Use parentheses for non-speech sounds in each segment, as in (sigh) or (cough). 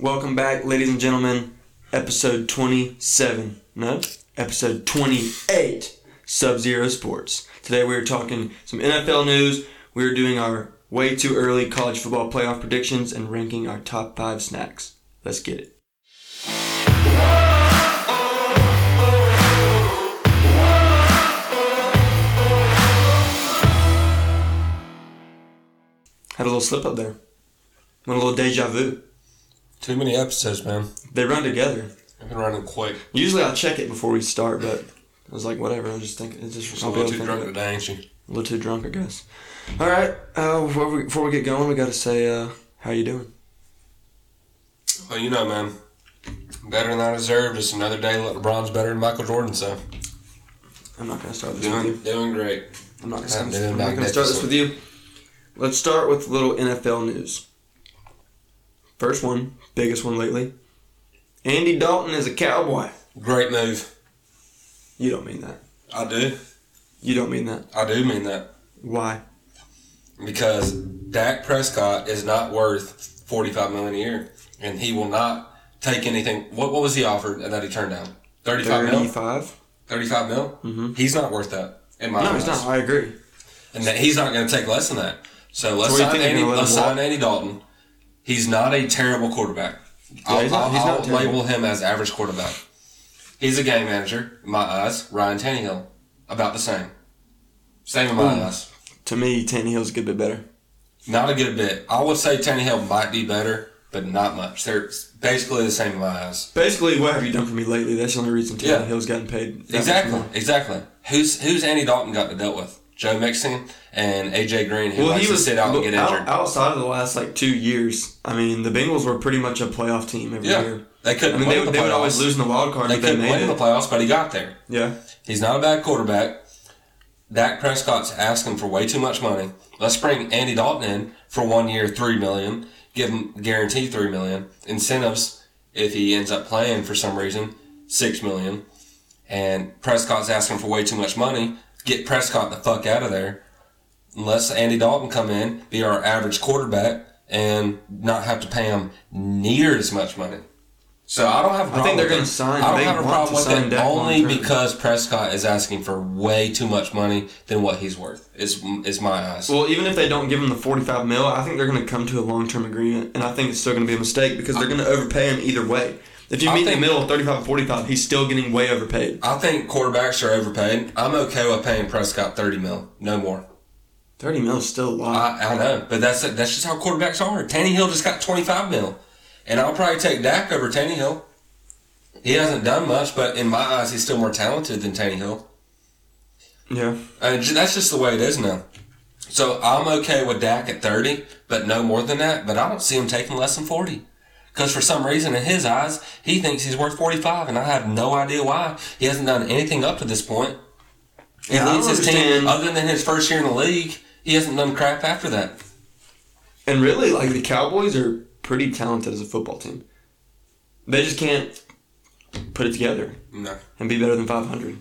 Welcome back, ladies and gentlemen. Episode 27. No, episode 28. Sub Zero Sports. Today we are talking some NFL news. We are doing our way too early college football playoff predictions and ranking our top five snacks. Let's get it. Had a little slip up there. Went a little deja vu. Too many episodes, man. They run together. I've been running quick. Usually I'll check it before we start, but I was like, whatever. I was just thinking. it's just Just a little too drunk today, ain't you? A little too drunk, I guess. All right. Uh, before we before we get going, we got to say uh, how you doing. Well, you know, man. Better than I deserve. Just another day. LeBron's better than Michael Jordan, so I'm not gonna start this with you. doing doing great. I'm not gonna, start, doing I'm not gonna start this with you. Let's start with a little NFL news. First one, biggest one lately. Andy Dalton is a cowboy. Great move. You don't mean that. I do. You don't mean that. I do mean that Why? because Dak Prescott is not worth forty-five million a year, and he will not take anything. What what was he offered and that he turned down? Thirty-five mil. Thirty-five. Thirty-five mil. Mhm. He's not worth that. In my No, eyes. he's not. I agree. and that he's not going to take less than that. So let's you sign Andy. let Let's sign? Andy Dalton. He's not a terrible quarterback. I'll, he's not- he's not I'll terrible. label him as average quarterback. He's a game manager. In my eyes, Ryan Tannehill, about the same. Same in my eyes. To me, Tannehill's a good bit better. Not a good bit. I would say Tannehill might be better, but not much. They're basically the same in my eyes. Basically, what have you done for me lately? That's the only reason Yeah. Tannehill's gotten paid. Exactly. Exactly. Who's who's Andy Dalton got to deal with? Joe Mixon and AJ Green, who Well, likes he was to sit out and get out- injured. outside of the last like two years. I mean, the Bengals were pretty much a playoff team every Yeah. year. They couldn't mean, win they, the they would always lose in the wild card, They couldn't win it. the playoffs, but he got there. yeah, He's not a bad quarterback. Dak Prescott's asking for way too much money. Let's bring Andy Dalton in for one year, three million. Give him guarantee three million. Incentives if he ends up playing for some reason, six million. And Prescott's asking for way too much money. Get Prescott the fuck out of there. Let's Andy Dalton come in, be our average quarterback, and not have to pay him near as much money. So I don't have a I problem think they're going to sign. I don't they have a problem with it Dak only because Prescott is asking for way too much money than what he's worth. Is is my eyes. Well, even if they don't give him the forty-five mil, I think they're going to come to a long-term agreement, and I think it's still going to be a mistake because they're going to overpay him either way. If you I meet in think- the middle of 35 and 45, he's still getting way overpaid. I think quarterbacks are overpaid. I'm okay with paying Prescott thirty mil, no more. 30 mil is still a lot. I, I know, but that's that's just how quarterbacks are. Tannehill just got twenty five mil, and I'll probably take Dak over Tannehill. He hasn't done much, but in my eyes, he's still more talented than Tannehill. yeah. And j- that's just the way it is now. So I'm okay with Dak at 30, but no more than that. But I don't see him taking less than 40. Because for some reason, in his eyes, he thinks he's worth 45, and I have no idea why. He hasn't done anything up to this point. He Yeah, leads his team, other than his first year in the league, he hasn't done crap after that. And really, like, the Cowboys are pretty talented as a football team. They just can't put it together No. and be better than 500.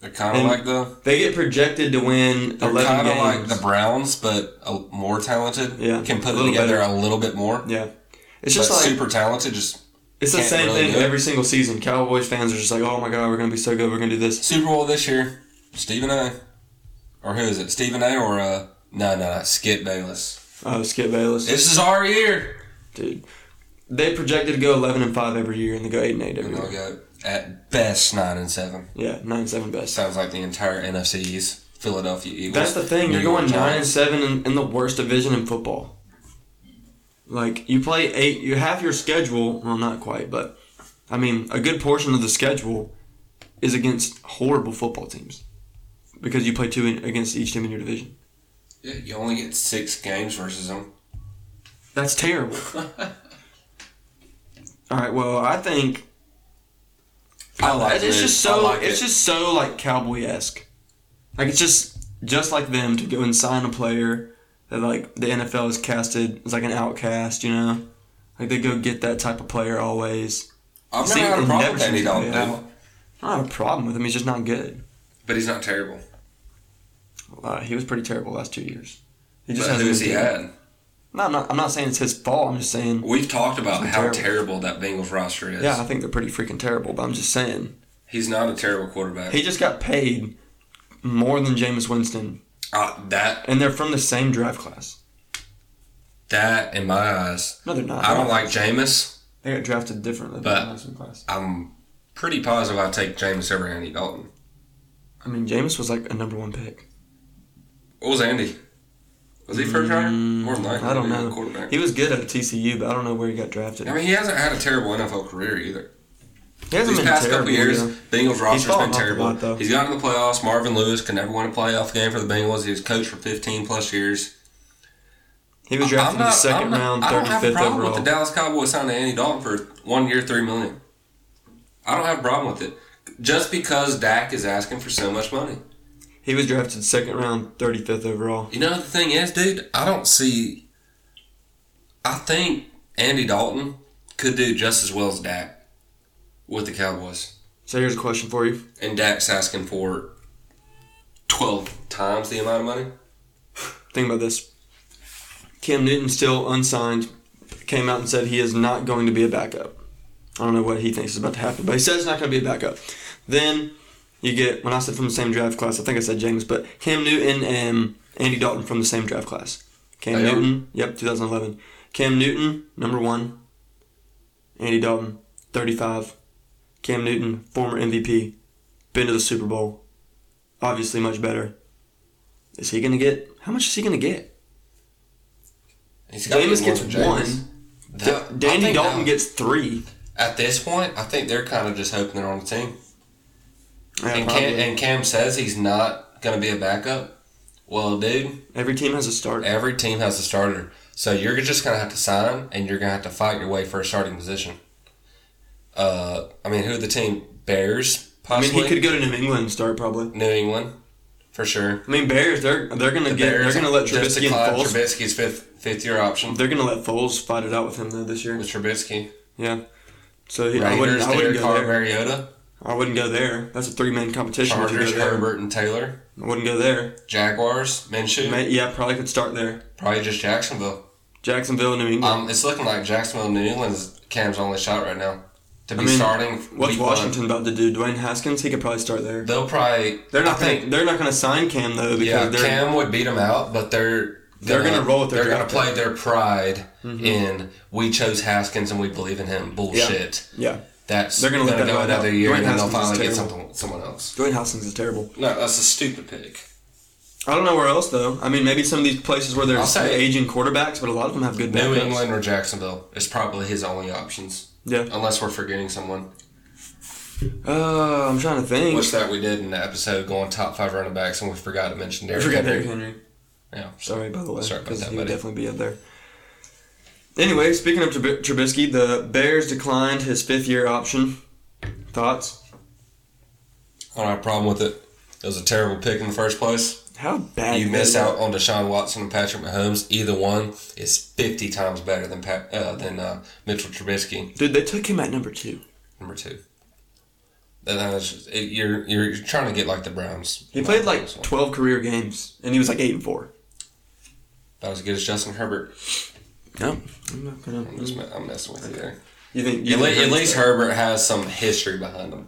They're kind of like the. They get projected to win They're kind of like the Browns, but a, more talented. Yeah, Can put it together better. a little bit more. yeah. It's just like super talented, just it's the same really thing every single season. Cowboys fans are just like, "Oh my god, we're going to be so good. We're going to do this." Super Bowl this year, Stephen A. Or who is it? Stephen A. or uh no no no Skip Bayless. Oh, Skip Bayless. This is our year. Dude. They projected to go 11 and 5 every year and they go 8 and 8 every And year. go at best nine and seven. Yeah, 9 and 7 best. Sounds like the entire NFC's Philadelphia Eagles. That's the thing. You're going 9 and 7 in, in the worst division in football. Like, you play 8, you have your schedule, well, not quite, but I mean, a good portion of the schedule is against horrible football teams because you play two in, against each team in your division. Yeah, you only get six games versus them. That's terrible. (laughs) All right, well, I think I like it. it's it. just so like it's it. just so like cowboy esque. Like it's just just like them to go and sign a player that like the NFL is casted as like an outcast, you know. Like they go get that type of player always. I've never had a problem never with Andy Dalton, pay dude. out. I don't have a problem with him. He's just not good. but he's not terrible. Uh, he was pretty terrible last two years. He just But who's he good. had? No, I'm not. I'm not saying it's his fault. I'm just saying. We've talked about how terrible. terrible that Bengals roster is. Yeah, I think they're pretty freaking terrible. But I'm just saying He's not a terrible quarterback. he just got paid more than Jameis Winston, uh, that and they're from the same draft class. that in my eyes, No, they're not. I don't like Jameis. They got drafted differently But- than the last one class. I'm pretty positive I take Jameis over Andy Dalton. I mean, Jameis was like a number one pick. What was Andy? Was he first rounder? More than likely. Mm, I don't he was a know. He was good at TCU, but I don't know where he got drafted. I mean, he hasn't had a terrible NFL career either. These past terrible, couple years, yeah. Bengals roster's been terrible. lot. He's gotten to the playoffs. Marvin Lewis could never win a playoff game for the Bengals. He was coached for 15 plus years. He was drafted in the 2nd I'm not- round, I don't have a 35th problem overall. with the Dallas Cowboys signing Andy Dalton for one year, three million. I don't have a problem with it. Just because Dak is asking for so much money. He was drafted second round, 35th overall. You know the thing is, dude, I don't see. I think Andy Dalton could do just as well as Dak with the Cowboys, So here's a question for you. and Dak's asking for twelve times the amount of money. Think about this. Cam Newton still unsigned, came out and said he is not going to be a backup. I don't know what he thinks is about to happen, but he says he's not going to be a backup. Then you get, when I said from the same draft class, I think I said James, but Cam Newton and Andy Dalton from the same draft class. Cam are? Newton, yep, 2011. Cam Newton, number one. Andy Dalton, 35. Cam Newton, former MVP, been to the Super Bowl. Obviously much better. Is he going to get, how much is he going to get? He's Jameis get gets one. That- Danny Dalton now- gets three. At this point, I think they're kind of just hoping they're on the team. Yeah, and. Cam, and Cam says he's not going to be a backup. Well, dude, Every team has a starter. every team has a starter. So you're just going to have to sign and you're going to have to fight your way for a starting position. Uh, I mean, who are the team? Bears, I mean, he could go to New England and start probably. New England, for sure. I mean, Bears. They're they're gonna The get. Bears they're gonna let Trubisky and Foles. Trubisky's fifth fifth year option They're gonna let Foles fight it out with him though this year. with Trubisky. Yeah. So he, I wouldn't. Raiders, I wouldn't go Carr, there. Mariota. I wouldn't go there. That's a three man competition. Chargers. Herbert, and Taylor. I wouldn't go there. Jaguars, Minshew. May, yeah, probably could start there. Probably just Jacksonville. Jacksonville, New England. Um, it's looking like Jacksonville, New England is Cam's only shot right now to be I mean, starting. What's week one. Washington about to do? Dwayne Haskins. He could probably start there. They'll probably. They're not. I think. Gonna, they're not gonna sign Cam though because Yeah. Cam would beat them out, but they're. They're gonna roll with their They're gonna play their pride Mhm. in we chose Haskins and we believe in him. Bullshit. yeah. That's They're gonna let gonna that go another out. year Dwayne and then they'll finally get someone someone else. Dwayne Haskins is terrible. No, that's a stupid pick. I don't know where else though. I mean, maybe some of these places where there's aging quarterbacks, but a lot of them have good New backups. England or Jacksonville is probably his only options, Yeah. unless we're forgetting someone. Uh, I'm trying to think. Which that we did in the episode going top five running backs, and we forgot to mention Derrick forgot Henry. Derrick Henry. Yeah. Sorry, by the way, Sorry about that, he would buddy. definitely be up there. Anyway, speaking of Trub- Trubisky, the Bears declined his fifth-year option. Thoughts? I don't have a problem with it. It was a terrible pick in the first place. How bad? You miss out on Deshaun Watson and Patrick Mahomes. Either one is fifty times better than Pat, uh, than uh, Mitchell Trubisky, Dude, they took him at number two. number two. That was it- you're you're trying to get like the Browns. He played like 12 career games, and he was like eight and four. About as good as Justin Herbert. No, I'm not gonna. I'm, just, I'm messing with you there. You think? You At, le- at least? Herbert has some history behind him.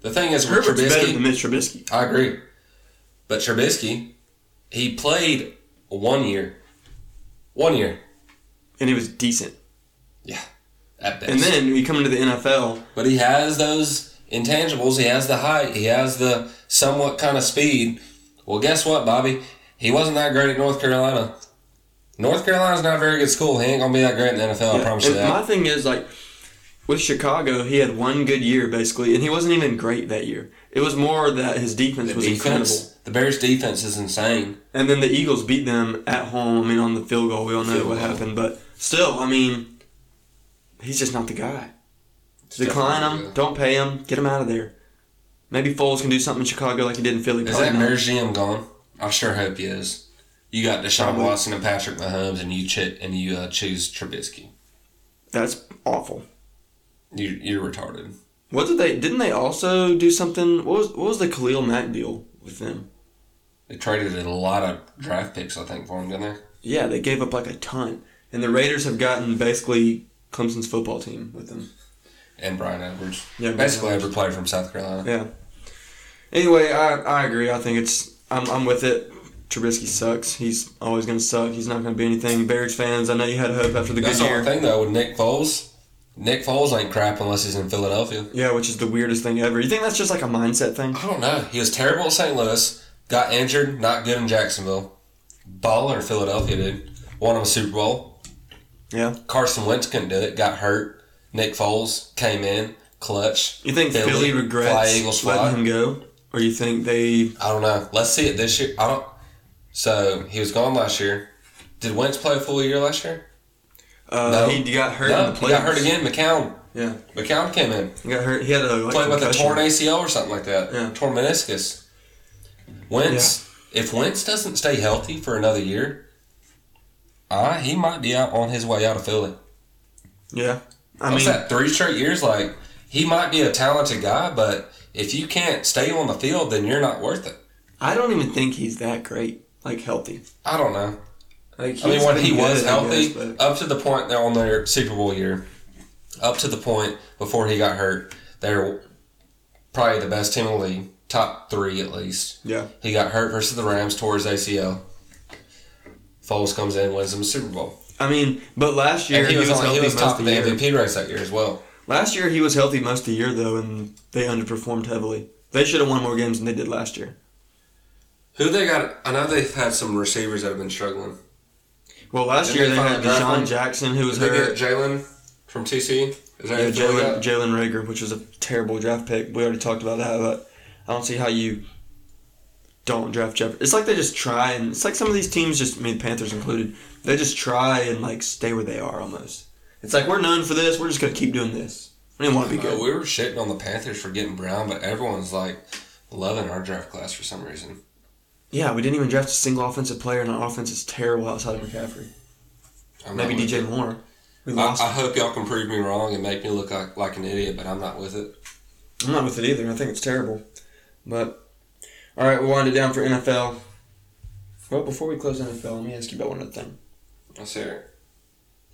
The thing is Herbert's better than Trubisky, Mitch Trubisky. I agree, but Trubisky, he played one year, one year and he was decent. Yeah. At best. And then you come into the NFL. But he has those intangibles. He has the height. He has the somewhat kind of speed. Well, guess what, Bobby? He wasn't that great at North Carolina. North Carolina's not a very good school. He ain't gonna be that great in the NFL. I Yeah, promise you and that. my thing is like with Chicago, he had one good year basically, and he wasn't even great that year. It was more that his defense the was incredible. the Bears' defense is insane. And then the Eagles beat them at home. I mean, on the field goal, we all know Field what goal. happened, but still, I mean, he's just not the guy. Decline definitely him. Don't pay him. Get him out of there. Maybe Foles can do something in Chicago like he did in Philly. Is Probably that. Bears GM gone? I sure hope he is. You got Deshaun Probably. Watson and Patrick Mahomes, and you ch- and you uh, choose Trubisky. That's awful. You you're retarded. What did they? Didn't they also do something? What was what was the Khalil Mack deal with them? They traded a lot of draft picks, I think, for him, didn't they? Yeah, they gave up like a ton. and the Raiders have gotten basically Clemson's football team with them. And Bryan Edwards. Yeah, Basically every player from South Carolina. Yeah. Anyway, I, I agree. I think it's I'm, I'm with it. Trubisky sucks. He's always going to suck. He's not going to be anything. Bears fans, I know you had hope after the That's good the year. only thing though with Nick Foles. Nick Foles ain't crap unless he's in Philadelphia. Yeah, which is the weirdest thing ever. You think that's just like a mindset thing? I don't know. He was terrible at St. Louis. Got injured. Not good in Jacksonville. Baller Philadelphia, dude. Won him a Super Bowl. Yeah. Carson Wentz couldn't do it. Got hurt. Nick Foles came in, clutch. You think Philly, Philly, fly regrets Eagles letting him go, or you think they? I don't know. Let's see it this year. I don't. So he was gone last year. Did Wentz play a full year last year? Uh, No. He got hurt. no, in the he got hurt again. McCown. Yeah, McCown came in. he got hurt. He had a like, Played with a torn ACL or something like that. Yeah. Torn meniscus. Wentz, if Wentz doesn't stay healthy for another year, uh, he might be out on his way out of Philly. Yeah, I What's mean, that? Three straight years? Like, he might be a talented guy, but if you can't stay on the field, then you're not worth it. I don't even think he's that great. Like healthy. I don't know. Like I mean, when he was good, I healthy, guess, up to the point they're on their Super Bowl year, up to the point before he got hurt, they're probably the best team in the league, top three at least. Yeah. He got hurt versus the Rams, tore his ACL. Foles comes in, wins him a Super Bowl, I mean, but last year and he was, on, healthy he was most top of the the year. MVP race that year as well. Last year he was healthy most of the year though, and they underperformed heavily. They should have won more games than they did last year. Who they got? I know they've had some receivers that have been struggling. Well, last year they they had DeSean? Jackson, who was hurt. Jalen from TC? Is that Yeah, Jalen? Jalen Reagor, which was a terrible draft pick. We already talked about that, but I don't see how you don't draft Jeff. It's like they just try, and it's like some of these teams just, I mean, Panthers included, they just try and like stay where they are almost. It's like we're known for this. We're just gonna keep doing this. We didn't want to be Uh, good. we were shitting on the Panthers for getting Brown, but everyone's like loving our draft class for some reason. Yeah, we didn't even draft a single offensive player, and our offense is terrible outside of McCaffrey. I'm Maybe DJ it. Moore. We I, lost. I hope y'all can prove me wrong and make me look like, like an idiot, but I'm not with it. I'm not with it either. I think it's terrible. But all right, we'll wind it down for NFL. Well, before we close NFL, let me ask you about one other thing. Let's hear it.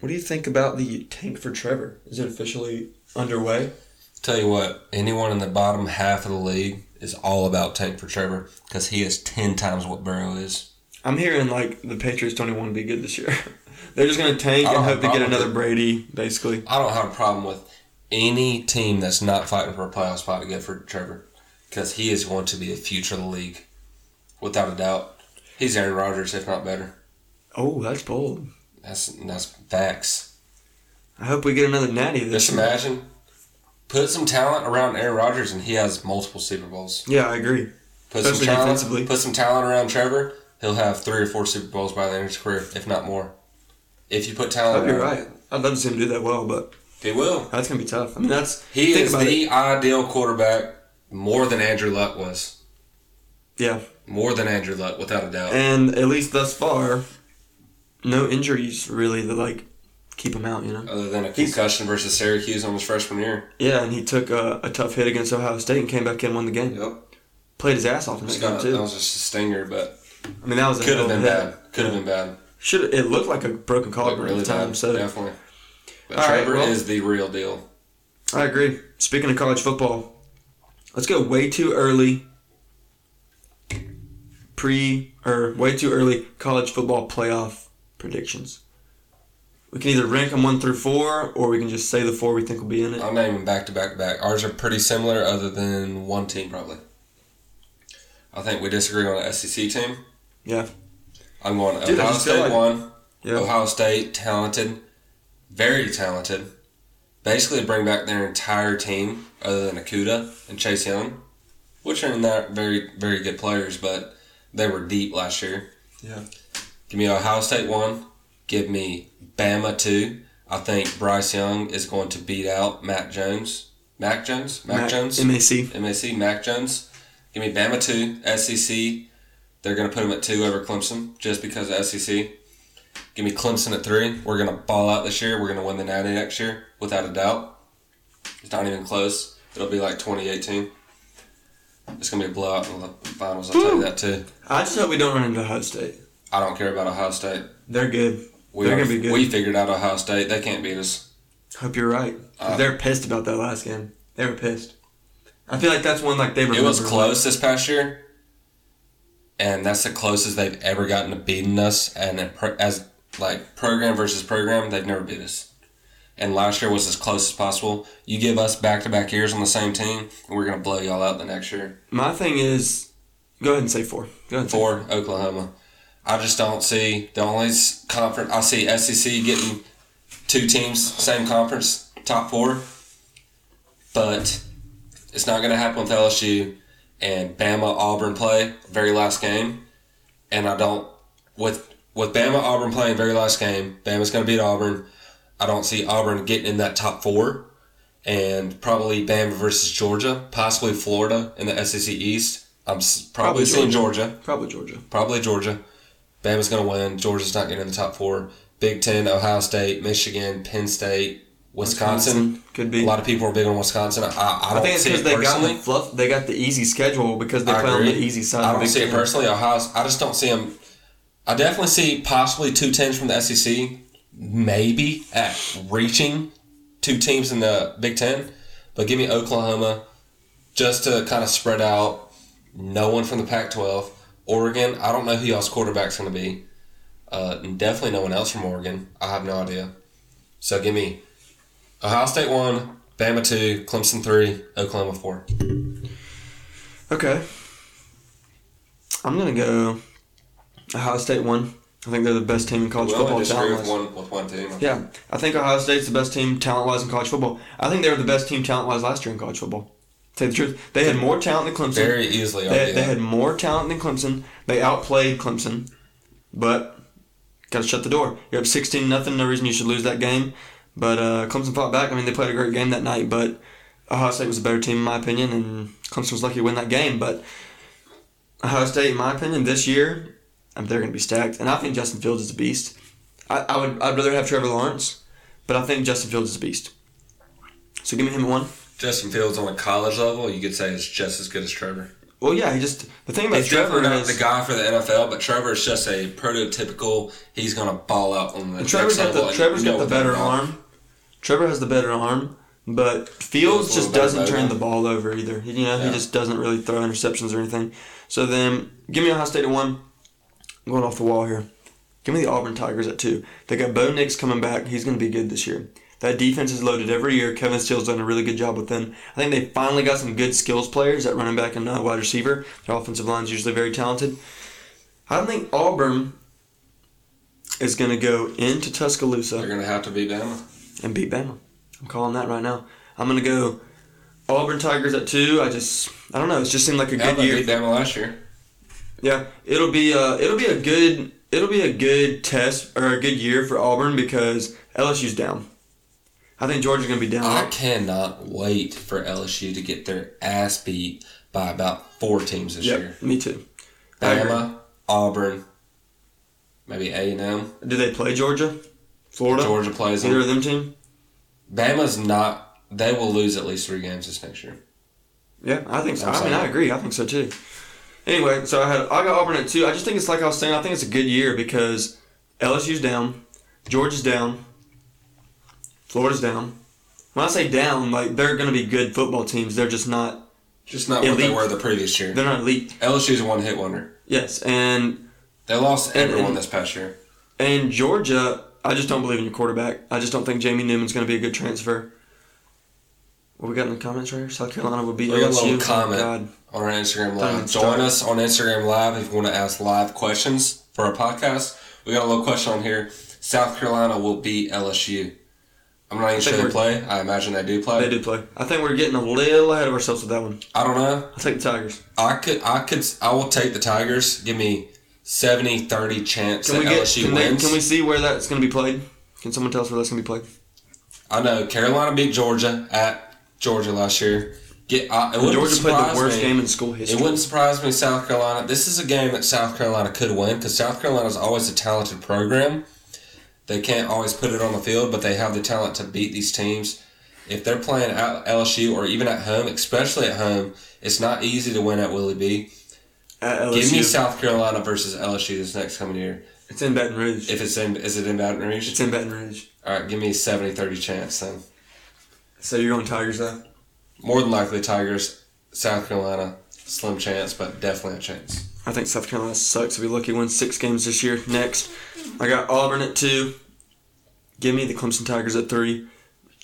What do you think about the tank for Trevor? Is it officially underway? Tell you what, anyone in the bottom half of the league is all about Tank for Trevor because he is 10 times what Burrow is. I'm hearing like the Patriots don't even want to be good this year. (laughs) They're just going to tank and hope to get problem with another. Brady, basically. I don't have a problem with any team that's not fighting for a playoff spot to get for Trevor because he is going to be the future of the league, without a doubt. He's Aaron Rodgers, if not better. Oh, that's bold. That's that's facts. I hope we get another natty this Just year. imagine, put some talent around Aaron Rodgers, and he has multiple Super Bowls. Yeah, I agree. Put Especially some talent, put some talent around Trevor. He'll have three or four Super Bowls by the end of his career, if not more. If you put talent, Oh, you're around right. I'd love to see him do that well, but He will. that's going to be tough. I mean, that's He is the ideal quarterback, more than Andrew Luck was. yeah. More than Andrew Luck, without a doubt. And at least thus far, no injuries really that like keep him out. You know. Other than a He's- concussion versus Syracuse on his freshman year. Yeah, and he took a, a tough hit against Ohio State and came back in and won the game. Yep. Played his ass off in that game got, that was just a stinger, but I mean, that was a could have been bad. Could have been bad. Should it looked like a broken collarbone really at the time. bad. So Definitely. But All right, Trevor well- is the real deal. I agree. Speaking of college football, let's go way too early. Pre or way too early college football playoff predictions. We can either rank them one through four, or we can just say the four we think will be in it. I'm naming back to back to back. Ours are pretty similar, other than one team probably. I think we disagree on the SEC team. Yeah. I'm going Dude, Ohio State like- one. Yeah. Ohio State talented, very talented. Basically, bring back their entire team other than Okudah and Chase Young, which are not very very good players, but they were deep last year. Yeah. Give me Ohio State one. Give me Bama two. I think Bryce Young is going to beat out Matt Jones. Mac Jones? Mac, Mac- Jones? MAC. MAC, Mac Jones. Give me Bama two. SEC. They're going to put him at two over Clemson just because of SEC. Give me Clemson at three. We're going to ball out this year. We're going to win the Natty next year without a doubt. It's not even close. It'll be like 2018. It's going to be a blowout in the finals. I'll tell you that too. I just hope we don't run into Ohio State. I don't care about Ohio State. They're good. We, good. we figured out Ohio State. They can't beat us. Hope you're right. Uh, they're pissed about that last game. They were pissed. I feel like that's one like they remember. It was close this past year, and that's the closest they've ever gotten to beating us. And as like program versus program, they've never beat us. And last year was as close as possible. You give us back to back years on the same team, and we're gonna blow y'all out the next year. My thing is, go ahead and say four. Go ahead. And say For Oklahoma, I just don't see the only conference I see SEC getting two teams same conference top four, but it's not gonna happen with LSU and Bama Auburn play very last game, and I don't with with Bama Auburn playing very last game. Bama's gonna beat Auburn. I don't see Auburn getting in that top four, and probably Bama versus Georgia, possibly Florida in the SEC East. I'm probably, Probably seeing. Georgia. Probably Georgia. Probably Georgia. Bama's going to win. Georgia's not getting in the top four. Big Ten, Ohio State, Michigan, Penn State, Wisconsin. could be. A lot of people are big on Wisconsin. I, I I think it's because it they got the fluff. They got the easy schedule because they I play on the easy side. I don't see it Ten. personally. Ohio, I just don't see them. I definitely see possibly two teams from the SEC, maybe at reaching two teams in the Big Ten. But give me Oklahoma just to kind of spread out. No one from the Pac-12. Oregon, I don't know who y'all's quarterback's going to be. Uh, and definitely no one else from Oregon. I have no idea. So give me Ohio State one, Bama two, Clemson three, Oklahoma four. Okay. I'm gonna go Ohio State one. I think they're the best team in college We football talent with one with one team. Yeah, I think Ohio State's the best team talent wise in college football. I think they were the best team talent wise last year in college football. Say the truth, they had more talent than Clemson. Very easily. They, they had more talent than Clemson. They outplayed Clemson, but got to shut the door. You're up sixteen nothing. No reason you should lose that game. But uh, Clemson fought back. I mean, they played a great game that night. But Ohio State was a better team in my opinion, and Clemson was lucky to win that game. But Ohio State, in my opinion, this year, they're going to be stacked. And I think Justin Fields is a beast. I, I would I'd rather have Trevor Lawrence, but I think Justin Fields is a beast. So give me him at one. Justin Fields on a college level, you could say is just as good as Trevor. Well, yeah, he just the thing about He's Trevor definitely not is the guy for the NFL, but Trevor is just a prototypical. He's gonna ball out on the Trevor's got the Trevor's got the better what they're about. arm. Trevor has the better arm, but Fields Fields just doesn't turn the ball over either. You know, he just doesn't really throw interceptions or anything. So then, give me Ohio State at one. I'm going off the wall here. Give me the Auburn Tigers at two. They got Bo Nix coming back. He's going to be good this year. That defense is loaded every year. Kevin Steele's done a really good job with them. I think they finally got some good skills players at running back and uh, wide receiver. Their offensive line is usually very talented. I don't think Auburn is going to go into Tuscaloosa They're gonna have to beat Bama. and beat Bama. I'm calling that right now. I'm gonna go Auburn Tigers at two. I just I don't know. It just seemed like a Yeah, good year. beat Bama last year. Yeah, it'll be uh it'll be a good it'll be a good test or a good year for Auburn because LSU's down. I think Georgia's gonna be down. I cannot wait for LSU to get their ass beat by about four teams this Yep, year. me too. Bama, Auburn, maybe A and M. Do they play Georgia? Florida? Georgia plays Either them. of them team? Bama's not. They will lose at least three games this next year. Yeah, I think so. I'm I mean, saying. I agree. I think so too. Anyway, so I had I got Auburn at two. I just think it's like I was saying. I think it's a good year because LSU's down, Georgia's down, Florida's down. When I say down, like they're going to be good football teams. They're just not. Just not what they were the previous year. They're not elite. LSU's a one hit wonder. Yes, and They lost And- everyone and- this past year. and Georgia, I just don't believe in your quarterback. I just don't think Jamie Newman's going to be a good transfer. What we got in the comments right here? South Carolina would beat We got a LSU. little comment. On our Instagram Live. Join us on Instagram Live if you want to ask live questions for our podcast. We got a little question on here. South Carolina will beat LSU. I'm not even sure they play. I imagine they do play. They do play. I think we're getting a little ahead of ourselves with that one. I don't know. I'll take the Tigers. I could. I could. I will take the Tigers. Give me 70-30 chance Can that we get? LSU Can, they, wins. can we see where that's going to be played? Can someone tell us where that's going to be played? I know Carolina beat Georgia at Georgia last year. Get. It Georgia played the worst me. game in school history. It wouldn't surprise me, South Carolina. This is a game that South Carolina could win because South Carolina is always a talented program. They can't always put it on the field, but they have the talent to beat these teams. If they're playing at LSU or even at home, especially at home, it's not easy to win at Willie B. At Give me South Carolina versus LSU this next coming year. It's in Baton Rouge. If it's in, is it in Baton Rouge? It's in Baton Rouge. All right, give me a 70-30 chance then. So you're going Tigers though? More than likely Tigers, South Carolina, slim chance, but definitely a chance. I think South Carolina sucks. If we lucky win six games this year. Next, I got Auburn at two. Give me the Clemson Tigers at three.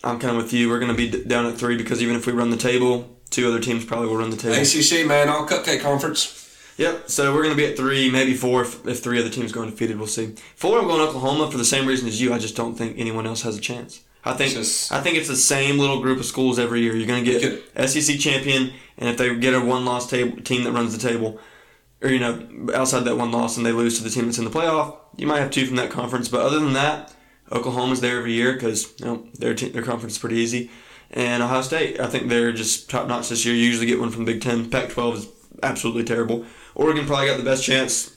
I'm kind of with you. We're going to be d- down at three because even if we run the table, two other teams probably will run the table. ACC man, all cupcake conference. Yep. So we're going to be at three, maybe four if, if three other teams go undefeated. We'll see. Four, I'm going Oklahoma for the same reason as you. I just don't think anyone else has a chance. I think Just- I think it's the same little group of schools every year. You're going to get SEC champion, and if they get a one loss table team that runs the table, or you know outside that one loss and they lose to the team that's in the playoff, you might have two from that conference. But other than that, Oklahoma's there every year because you know their their conference is pretty easy, and Ohio State I think they're just top notch this year. You usually get one from Big Ten. Pac-12 is absolutely terrible. Oregon probably got the best chance.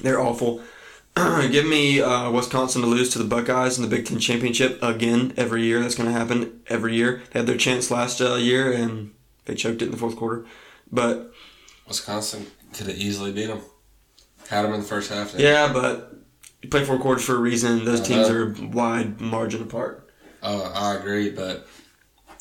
They're awful. (clears throat) Give me uh, Wisconsin to lose to the Buckeyes in the Big Ten championship again every year. That's going to happen every year. They had their chance last uh, year and they choked it in the fourth quarter. But Wisconsin could have easily beat them. Had them in the first half. yeah, but you play four quarters for a reason. Those teams are wide margin apart. Uh, I agree, but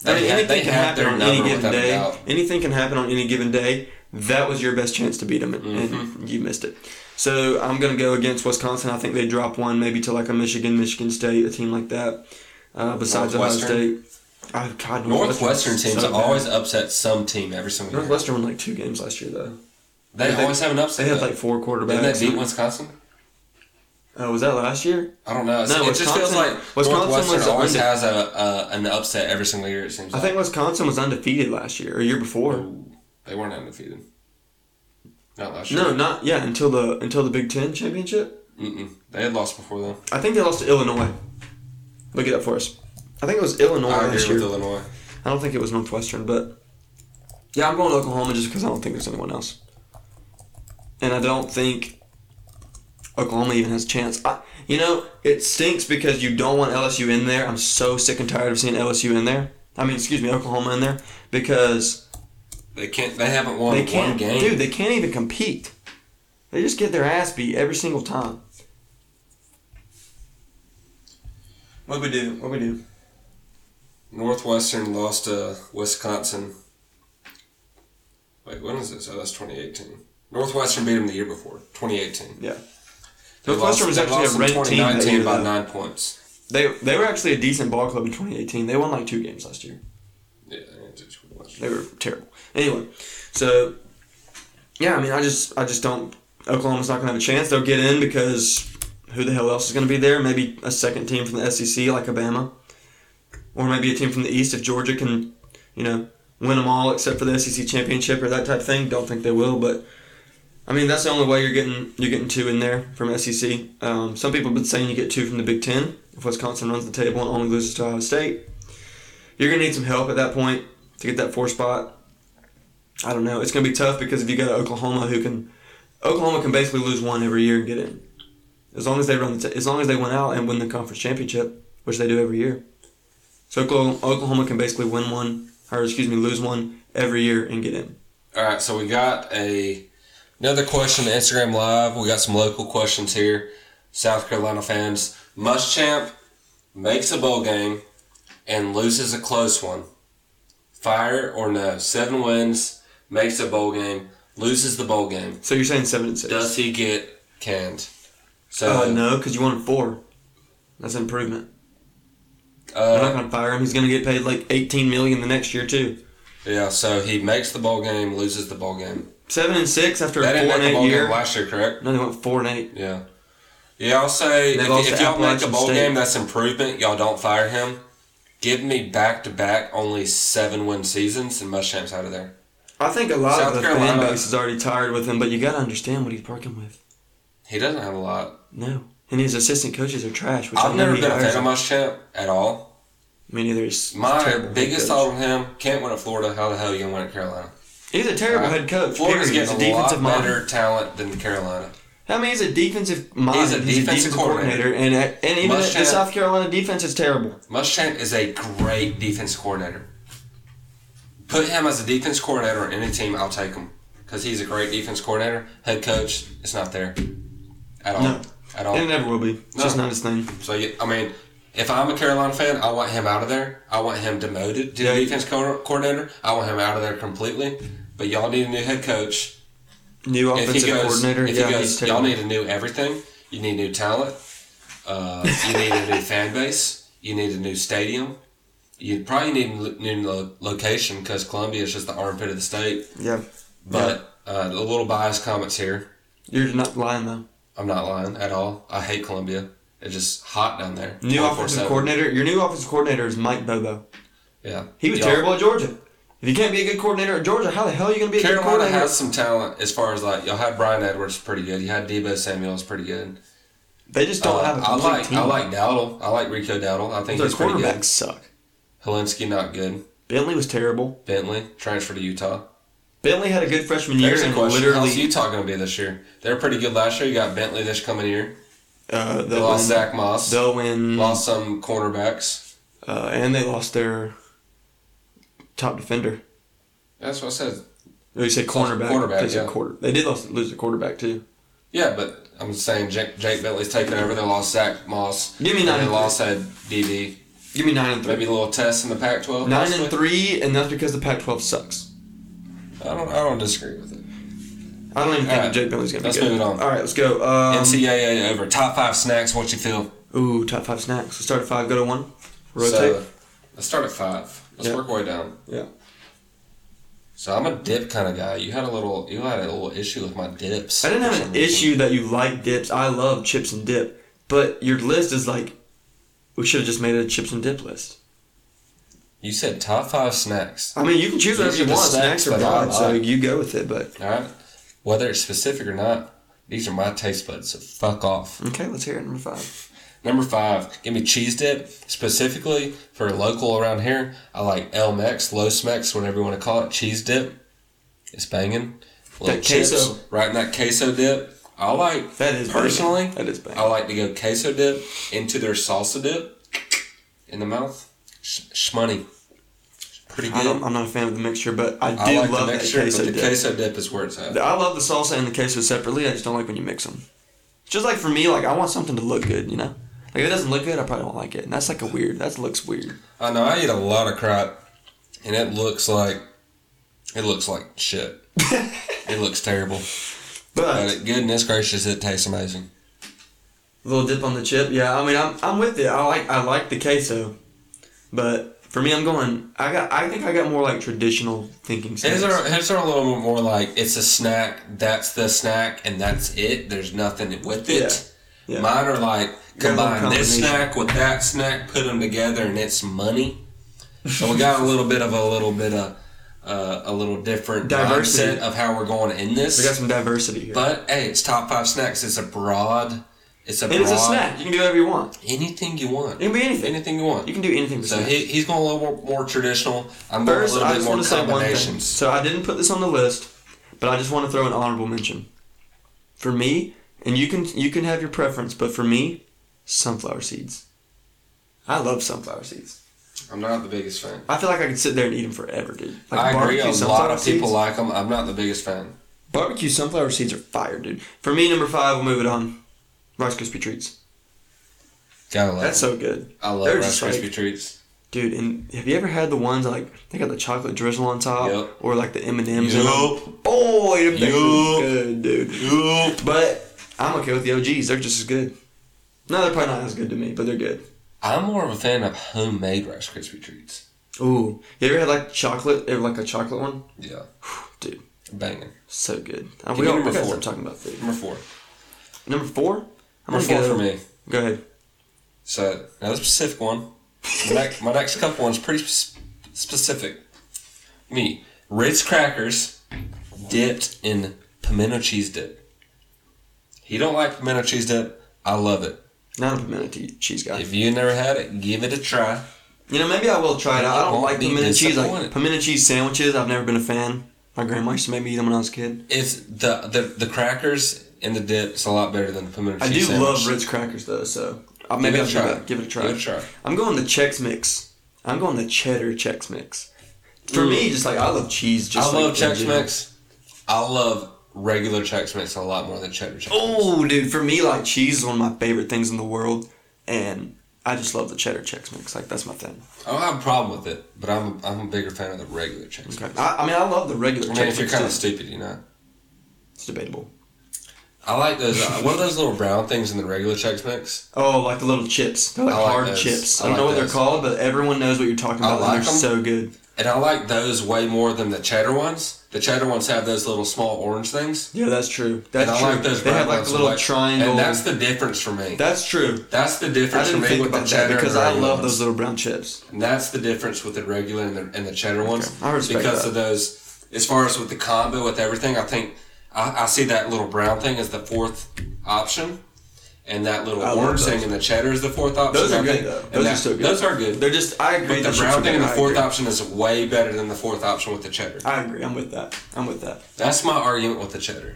I mean, anything can happen on any given day. Anything can happen on any given day. That was your best chance to beat them, and, Mm-hmm. and you missed it. So I'm going to go against Wisconsin. I think they drop one, maybe to like a Michigan, Michigan State, a team like that. Uh, besides Ohio Northwestern? State, oh, God, Northwestern Northwestern's teams so always upset some team every single year. Northwestern won like two games last year though. They, They- always have an upset. They had though. like four quarterbacks. Didn't they beat Wisconsin? Oh, was that last year? I don't know. It's- No, it just feels Wisconsin- like Wisconsin was always unde- has a, a an upset every single year. It seems. I like. think Wisconsin was undefeated last year or year before. they weren't undefeated. Not last year. No, not yeah until the until the Big Ten championship. Mm-mm. They had lost before then. I think they lost to Illinois. Look it up for us. I think it was Illinois I last year. Illinois. I don't think it was Northwestern, but yeah, I'm going to Oklahoma just because I don't think there's anyone else, and I don't think Oklahoma even has a chance. I, you know, it stinks because you don't want LSU in there. I'm so sick and tired of seeing LSU in there. I mean, excuse me, Oklahoma in there because They can't. They haven't won they can't, game. dude. They can't even compete. They just get their ass beat every single time. What we do? What we do? Northwestern lost to Wisconsin. Wait, when is this? Oh, that's 2018. Northwestern beat them the year before, 2018. Yeah. They Northwestern was they actually a lost ranked team that 2019 year, by though. nine points. They they were actually a decent ball club in 2018. They won like two games last year. Yeah, they did pretty much. They were terrible. Anyway, so yeah, I mean, I just I just don't. Oklahoma's not gonna have a chance. They'll get in because who the hell else is gonna be there? Maybe a second team from the SEC like Alabama, or maybe a team from the East if Georgia can, you know, win them all except for the SEC championship or that type of thing. Don't think they will, but. I mean that's the only way you're getting you're getting two in there from SEC. Um, some people have been saying you get two from the Big Ten if Wisconsin runs the table and only loses to Ohio State. You're gonna need some help at that point to get that four spot. I don't know. It's gonna be tough because if you go to Oklahoma who can, Oklahoma can basically lose one every year and get in, as long as they run the t- as long as they win out and win the conference championship, which they do every year. So Oklahoma, Oklahoma can basically win one, or excuse me, lose one every year and get in. All right, so we got a another question to Instagram Live. We got some local questions here. South Carolina fans. Muschamp makes a bowl game and loses a close one. Fire or no? Seven wins, makes a bowl game, loses the bowl game. So you're saying seven and six? Does he get canned? So Uh, no, because you wanted four. That's an improvement. They're not uh, gonna fire him. He's gonna get paid like 18 million the next year too. yeah, so he makes the bowl game, loses the bowl game. Seven and six after They a four and eight year. last year, correct? No, they went four and eight. Yeah. Yeah, I'll say if, if y'all make a bowl State. game, that's improvement. Y'all don't fire him. Give me back to back only seven win seasons and Muschamp's out of there. I think a lot South of the fan Carolina- base is already tired with him, but you got to understand what he's working with. He doesn't have a lot. No, and his assistant coaches are trash. Which I've I never been a fan of. Muschamp at all. Me neither. He's My biggest thought on him: can't win at Florida. How the hell are you gonna win at Carolina? He's a terrible Right. head coach. Florida's period. He's a getting a lot defensive mind. better talent than Carolina. I mean, he's a defensive mind. He's a defensive coordinator. and uh, and even the, the South Carolina defense is terrible. Muschamp is a great defense coordinator. Put him as a defense coordinator on any team, I'll take him because he's a great defense coordinator. Head coach, it's not there at all. No, at all. It never will be. It's No. just not his thing. So I mean, if I'm a Carolina fan, I want him out of there. I want him demoted to Yeah, the defense co- coordinator. I want him out of there completely. But y'all need a new head coach. New If he offensive goes, coordinator. if yeah, he goes, y'all need a new everything. You need new talent. Uh, you need a new (laughs) fan base. You need a new stadium. You probably need a new lo- location because Columbia is just the armpit of the state. Yeah. But uh, a little biased comments here. You're not lying though. I'm not lying at all. I hate Columbia. It's just hot down there. New offensive 24/7. coordinator. Your new offensive coordinator is Mike Bobo. Yeah. He was Y'all- terrible at Georgia. If you can't be a good coordinator at Georgia, how the hell are you going to be a good Carolina coordinator? has some talent as far as like y'all had Bryan Edwards pretty good. You had Deebo Samuel's pretty good. they just don't Uh, have a I complete like team. I like Dowdle. I like Rico Dowdle. I think Their he's pretty good. quarterbacks suck. Hilinski not good. Bentley was terrible. Bentley transferred to Utah. Bentley had a good freshman year There's a and question. How's literally Utah going to be this year? They're pretty good last year. You got Bentley this coming year. Uh, They lost win. Zach Moss. They'll win. Lost some cornerbacks. Uh, and they lost their top defender. That's what I said. No, you said cornerback. Quarterback, They said yeah. quarter. They did lose, lose a quarterback too. Yeah, but I'm saying Jake, Jake Bentley's taking over. They lost Zach Moss. Give me and nine They and lost had DB. Give me nine and three. Maybe a little test in the Pac-12. Nine and three, and that's because the Pac-12 sucks. I don't. I don't disagree with it. I don't even think Alright, Jake Bentley's gonna be let's good. move it on. All right, let's go. Um, NCAA over. Top five snacks. What you feel? ooh, top five snacks. Let's start at five. Go to one. Rotate. So, let's start at five. Let's Yeah. work our way down. Yeah. So I'm a dip kind of guy. You had a little. You had a little issue with my dips. I didn't have an reason. issue that you like dips. I love chips and dip, but your list is like, we should have just made a chips and dip list. You said top five snacks. I mean, you can choose whatever you are want, snacks snacks broad, so you go with it. But All right. Whether it's specific or not, these are my taste buds. So fuck off. okay, let's hear it. Number five. Number five, give me cheese dip. Specifically for a local around here, I like El Mex, Los Mex, whatever you want to call it. Cheese dip. It's banging. Little That chips, queso. right in that queso dip. I like That is personally. banging. That is banging. I like to go queso dip into their salsa dip in the mouth. Sh- shmoney. Pretty I good. don't, I'm not a fan of the mixture, but I do I like love the that mixture, queso but the dip. queso dip is where it's at. I love the salsa and the queso separately. I just don't like when you mix them. Just like for me, like I want something to look good, you know. Like if it doesn't look good, I probably don't like it, and that's like a weird. That looks weird. I know I eat a lot of crap, and it looks like it looks like shit. (laughs) it looks terrible, But but goodness gracious, it tastes amazing. a little dip on the chip, yeah. I mean, I'm, I'm with it. I like I like the queso, but for me, I'm going. I got. I think I got more like traditional thinking. His snacks. are his are a little bit more like it's a snack. That's the snack, and that's it. There's nothing with it. Yeah. Yeah. Mine are like Got a little combine this snack with that snack, put them together, and it's money. So we got a little bit of a little bit of uh, a little different Diversity. mindset of how we're going in this. We got some diversity here. But hey, it's top five snacks. It's a broad. It's a and broad. it's a snack. You can do whatever you want. Anything you want. It can be anything. Anything you want. You can do anything. So he, he's going a little more, more traditional. I'm First, going a I little just bit want more to say one thing. combinations. So I didn't put this on the list, but I just want to throw an honorable mention. For me, and you can you can have your preference, but for me, sunflower seeds. I love sunflower seeds. I'm not the biggest fan. I feel like I could sit there and eat them forever, dude. Like I agree. A lot of people seeds- like them. I'm not the biggest fan. barbecue sunflower seeds are fire, dude. For me, number five, we'll move it on. Rice Krispie treats. Gotta love That's so good, I love they're Rice just like- Krispie treats. dude. And have you ever had the ones like they got the chocolate drizzle on top, Yep. or like the M and M's? Yup. Boy, them things are good, dude. Yup. But I'm okay with the OGs. They're just as good. No, they're probably not as good to me, but they're good. I'm more of a fan of homemade Rice Krispie treats. Ooh, you ever had like chocolate, ever like a chocolate one? Yeah, Dude, banging. so good. Uh, we all we gotta start talking about food. Number four. Number four. I'm Number gonna four go. for me. Go ahead. So another specific one. My next, my next couple ones pretty sp- specific. Me, Ritz crackers dipped in pimento cheese dip. He don't like pimento cheese dip. I love it. Not a pimento te- cheese guy. If you never had it, give it a try. You know, maybe I will try it out. I don't like be pimento cheese. Like pimento cheese sandwiches, I've never been a fan. My grandma used to make me eat them when I was a kid. It's the the, the crackers and the dip is a lot better than the pimento I cheese I do sandwich. love Ritz crackers though, so uh, maybe I'll a give try. it, give it a try. Give it a try. I'm going the Chex Mix. I'm going the cheddar Chex Mix. For Ooh. me, just like I love cheese. Just I love in Chex. Mix. I love regular Chex Mix a lot more than cheddar Chex Mix. Oh, dude, for me, like cheese is one of my favorite things in the world, and I just love the cheddar Chex Mix. Like that's my thing. I don't have a problem with it, but I'm a, I'm a bigger fan of the regular Chex Mix. I, I mean, I love the regular I Chex mean, if you're kind of stupid, you know. It's debatable. I like those. Uh, what are those little brown things in the regular Chex Mix? Oh, like the little chips. They're like, like hard those. chips. I I don't know like what they're called, but everyone knows what you're talking about. I like they're 'em. so good. And I like those way more than the cheddar ones. The cheddar ones have those little small orange things. Yeah, that's true. That's and I true. like those they have like the little triangle. And that's the difference for me. that's true. That's the difference for didn't me think with the about that cheddar because the I love ones. those little brown chips. And that's the difference with the regular and the, and the cheddar ones. I respect because that. of those. As far as with the combo with everything, I think I, I see that little brown thing as the fourth option, and that little I orange thing in the cheddar is the fourth option. Those are good though. Those that- are so good. Those are good. They're just. I agree. But the brown thing in the fourth option is way better than the fourth option with the cheddar. I agree. I'm with that. I'm with that. That's my argument with the cheddar.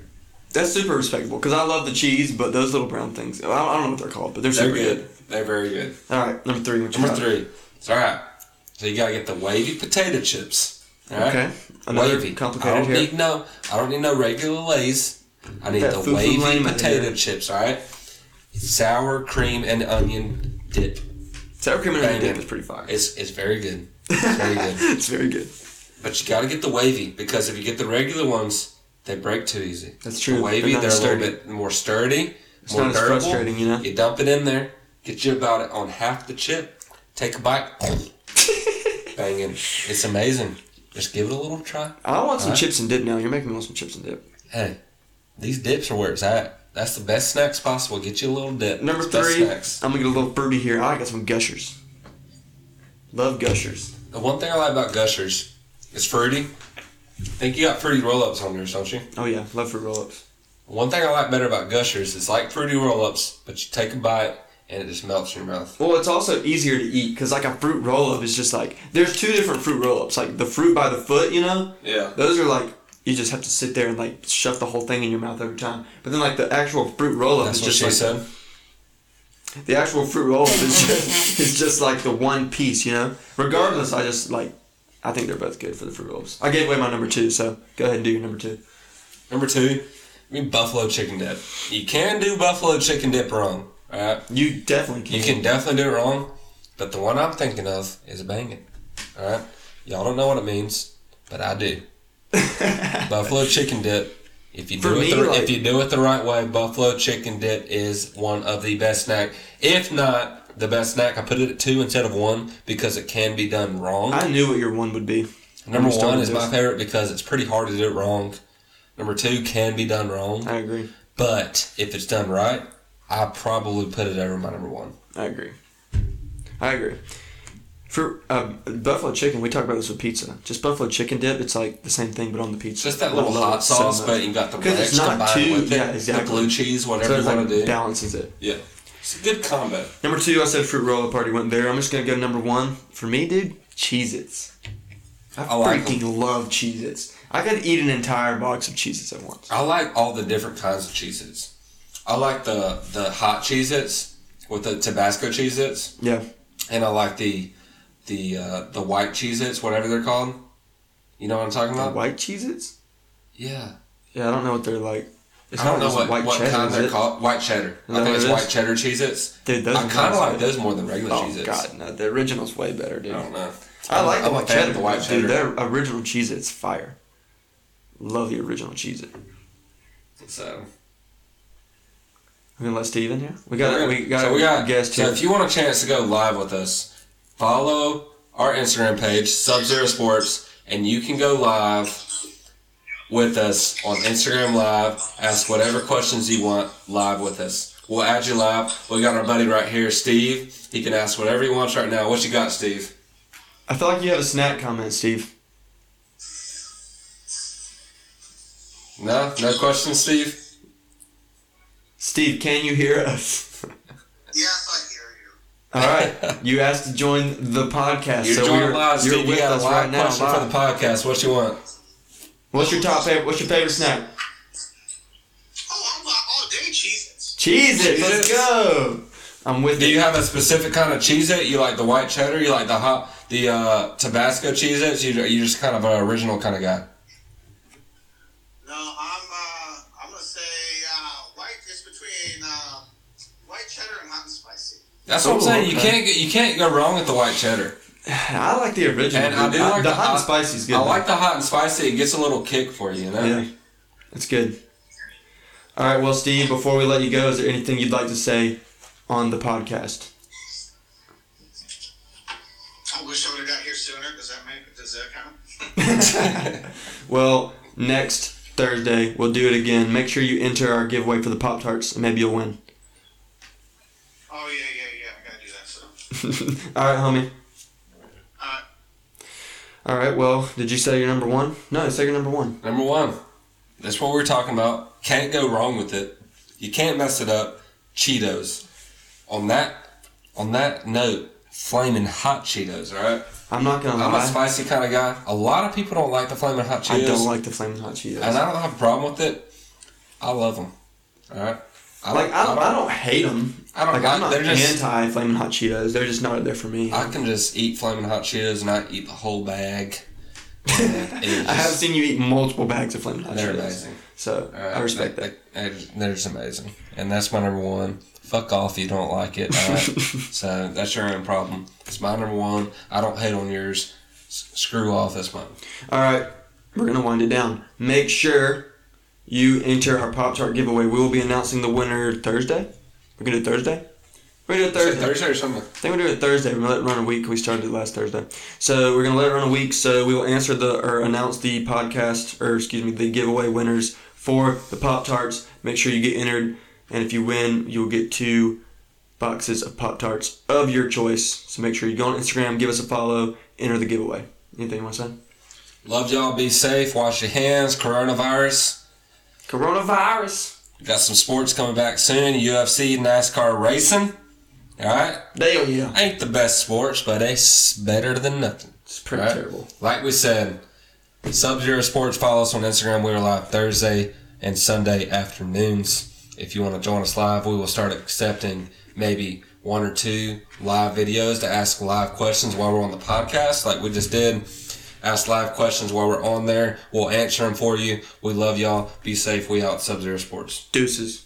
That's super respectable because I love the cheese, but those little brown things. I don't, I don't know what they're called, but they're They're super good. good. They're very good. All right, number three. Number three. It's all right. So you gotta get the wavy potato chips. All right? Okay. Another wavy. complicated I don't here. need no. I don't need no regular Lay's. I need That the wavy lame potato here. chips. All right. Sour cream and onion dip. Sour cream and onion dip is pretty fire. It's it's very good. (laughs) It's very good. it's very good. But you gotta get the wavy because if you get the regular ones, they break too easy. That's true. The wavy, They're they're, not a little bit more sturdy, It's more not as durable. frustrating, you know? You dump it in there, get you about it on half the chip, take a bite, (laughs) banging. It's amazing. Just give it a little try. I want some Alright. chips and dip now. You're making me want some chips and dip. Hey, these dips are where it's at. That's the best snacks possible. Get you a little dip. Number three, snacks. I'm gonna get a little fruity here. I got some Gushers. Love Gushers. The one thing I like about Gushers is fruity. I think you got fruity roll-ups on yours, don't you? Oh yeah, love fruit roll-ups. One thing I like better about Gushers is like fruity roll-ups, but you take a bite and it just melts in your mouth. Well, it's also easier to eat because like a fruit roll-up is just like there's two different fruit roll-ups. Like the fruit by the foot, you know. Yeah. Those are like you just have to sit there and like shove the whole thing in your mouth every time. But then like the actual fruit roll-up That's is what just she like said. the actual fruit roll-up is just, (laughs) is just like the one piece, you know. Regardless, I just like I think they're both good for the fruit roll-ups. I gave away my number two, so go ahead and do your number two. Number two, I mean buffalo chicken dip. You can do buffalo chicken dip wrong, alright? You definitely can. You can definitely do it wrong, but the one I'm thinking of is banging. Alright? Y'all don't know what it means, but I do. (laughs) buffalo chicken dip. If you For do me, it the, like- if you do it the right way, buffalo chicken dip is one of the best snack. If not the best snack, I put it at two instead of one because it can be done wrong. I knew what your one would be. Number one is my favorite because it's pretty hard to do it wrong. Number two can be done wrong, I agree. but if it's done right, I probably put it over my number one. I agree. I agree. For uh, buffalo chicken, we talked about this with pizza. Just buffalo chicken dip, it's like the same thing, but on the pizza. Just that little hot so sauce, much. but you got the ranch it's not combined too- with it. yeah, exactly. The blue cheese, whatever so you it's want like to do. balances it. Yeah, it's a good combo. Number two, I said fruit roll up already went there. I'm just gonna go number one. For me, dude, Cheez-Its. I, I like freaking love Cheez-Its. I could eat an entire box of Cheez-Its at once. I like all the different kinds of Cheez-Its. I like the the hot Cheez-Its with the Tabasco Cheez-Its, Yeah. and I like the the uh, the white Cheez-Its, whatever they're called. You know what I'm talking The about? white Cheez-Its? Yeah. Yeah, I don't know what they're like. It's I don't know what, white what cheddar, kind they're it? called. White cheddar. that I think it's white cheddar Cheez-Its. Dude, those I kind of like those more than regular Oh Cheez-Its. god, no, the original's way better, dude. I don't know. I like the white cheddar. the white Dude, their original Cheez-It's fire. Love the original cheese it. So We're gonna let Steve in here. We got We're we got so we got a guest here. So if you want a chance to go live with us, follow our Instagram page, Sub Zero Sports, and you can go live with us on Instagram Live. Ask whatever questions you want live with us. We'll add you live. We got our buddy right here, Steve. He can ask whatever he wants right now. What you got, Steve? I feel like you have a snack comment, Steve. No, no questions, Steve. Steve, can you hear us? Yes, I hear you. All right, you asked to join the podcast, You're so joining we're, you're with You got a us live right now. question for the podcast. What you want? What's your top favorite? What's your favorite snack? Oh, I'm all day Cheez-Its. Cheez-It. Let's go. I'm with Do you. you have a specific kind of Cheez-It? You like the white cheddar? You like the hot, the uh, Tabasco Cheez-Its? You you just kind of an original kind of guy. No, I'm uh, That's what I'm Oh, saying. You okay. can't get, you can't go wrong with the white cheddar. I like the original. And I do I- like the, the hot and spicy is good. I though. like the hot and spicy. It gets a little kick for you, you know. Yeah, it's good. All right, well, Steve, before we let you go, is there anything you'd like to say on the podcast? I wish I would have got here sooner. Does that make? Does that count? (laughs) Well, next Thursday we'll do it again. Make sure you enter our giveaway for the Pop Tarts, and maybe you'll win. Oh yeah, yeah, yeah. I gotta do that. So, All right, homie. All right. Well, did you say your number one? No, say your number one. Number one, that's what we're talking about. Can't go wrong with it. You can't mess it up. Cheetos. On that, on that note, flaming hot Cheetos. All right. I'm not gonna I'm a spicy kind of guy. A lot of people don't like the flaming hot Cheetos. I don't like the flaming hot Cheetos. and I don't have a problem with it. I love them. All right. I like I don't, I don't hate them. I don't Like. I'm not they're just. anti flaming hot Cheetos. They're just not there for me. I can just eat flaming hot Cheetos and I eat the whole bag. (laughs) I have seen you eat multiple bags of flaming hot They're Cheetos. amazing. So right, I respect that. they- they- They're just amazing, and that's my number one. Fuck off if you don't like it. All right? (laughs) so that's your own problem. It's my number one. I don't hate on yours. S- screw off. That's mine. All right, we're gonna wind it down. Make sure you enter our Pop Tart giveaway. We will be announcing the winner Thursday. We're gonna do it Thursday. We're gonna do it Thursday. Thursday or something. I think we're doing it Thursday. We're gonna let it run a week. We started it last Thursday, so we're gonna let it run a week. So we will answer the or announce the podcast or excuse me the giveaway winners for the Pop Tarts. Make sure you get entered, and if you win, you'll get two boxes of Pop Tarts of your choice. So make sure you go on Instagram, give us a follow, enter the giveaway. Anything you want to say? Love y'all. Be safe. Wash your hands. Coronavirus. Coronavirus. Got some sports coming back soon. UFC, NASCAR racing. All right. Damn yeah. Ain't the best sports, but it's better than nothing. It's pretty Right. terrible. Like we said, Sub Zero Sports, follow us on Instagram. We are live Thursday and Sunday afternoons. If you want to join us live, we will start accepting maybe one or two live videos to ask live questions while we're on the podcast, like we just did. Ask live questions while we're on there. We'll answer them for you. We love y'all. Be safe. We out Sub Zero Sports. Deuces.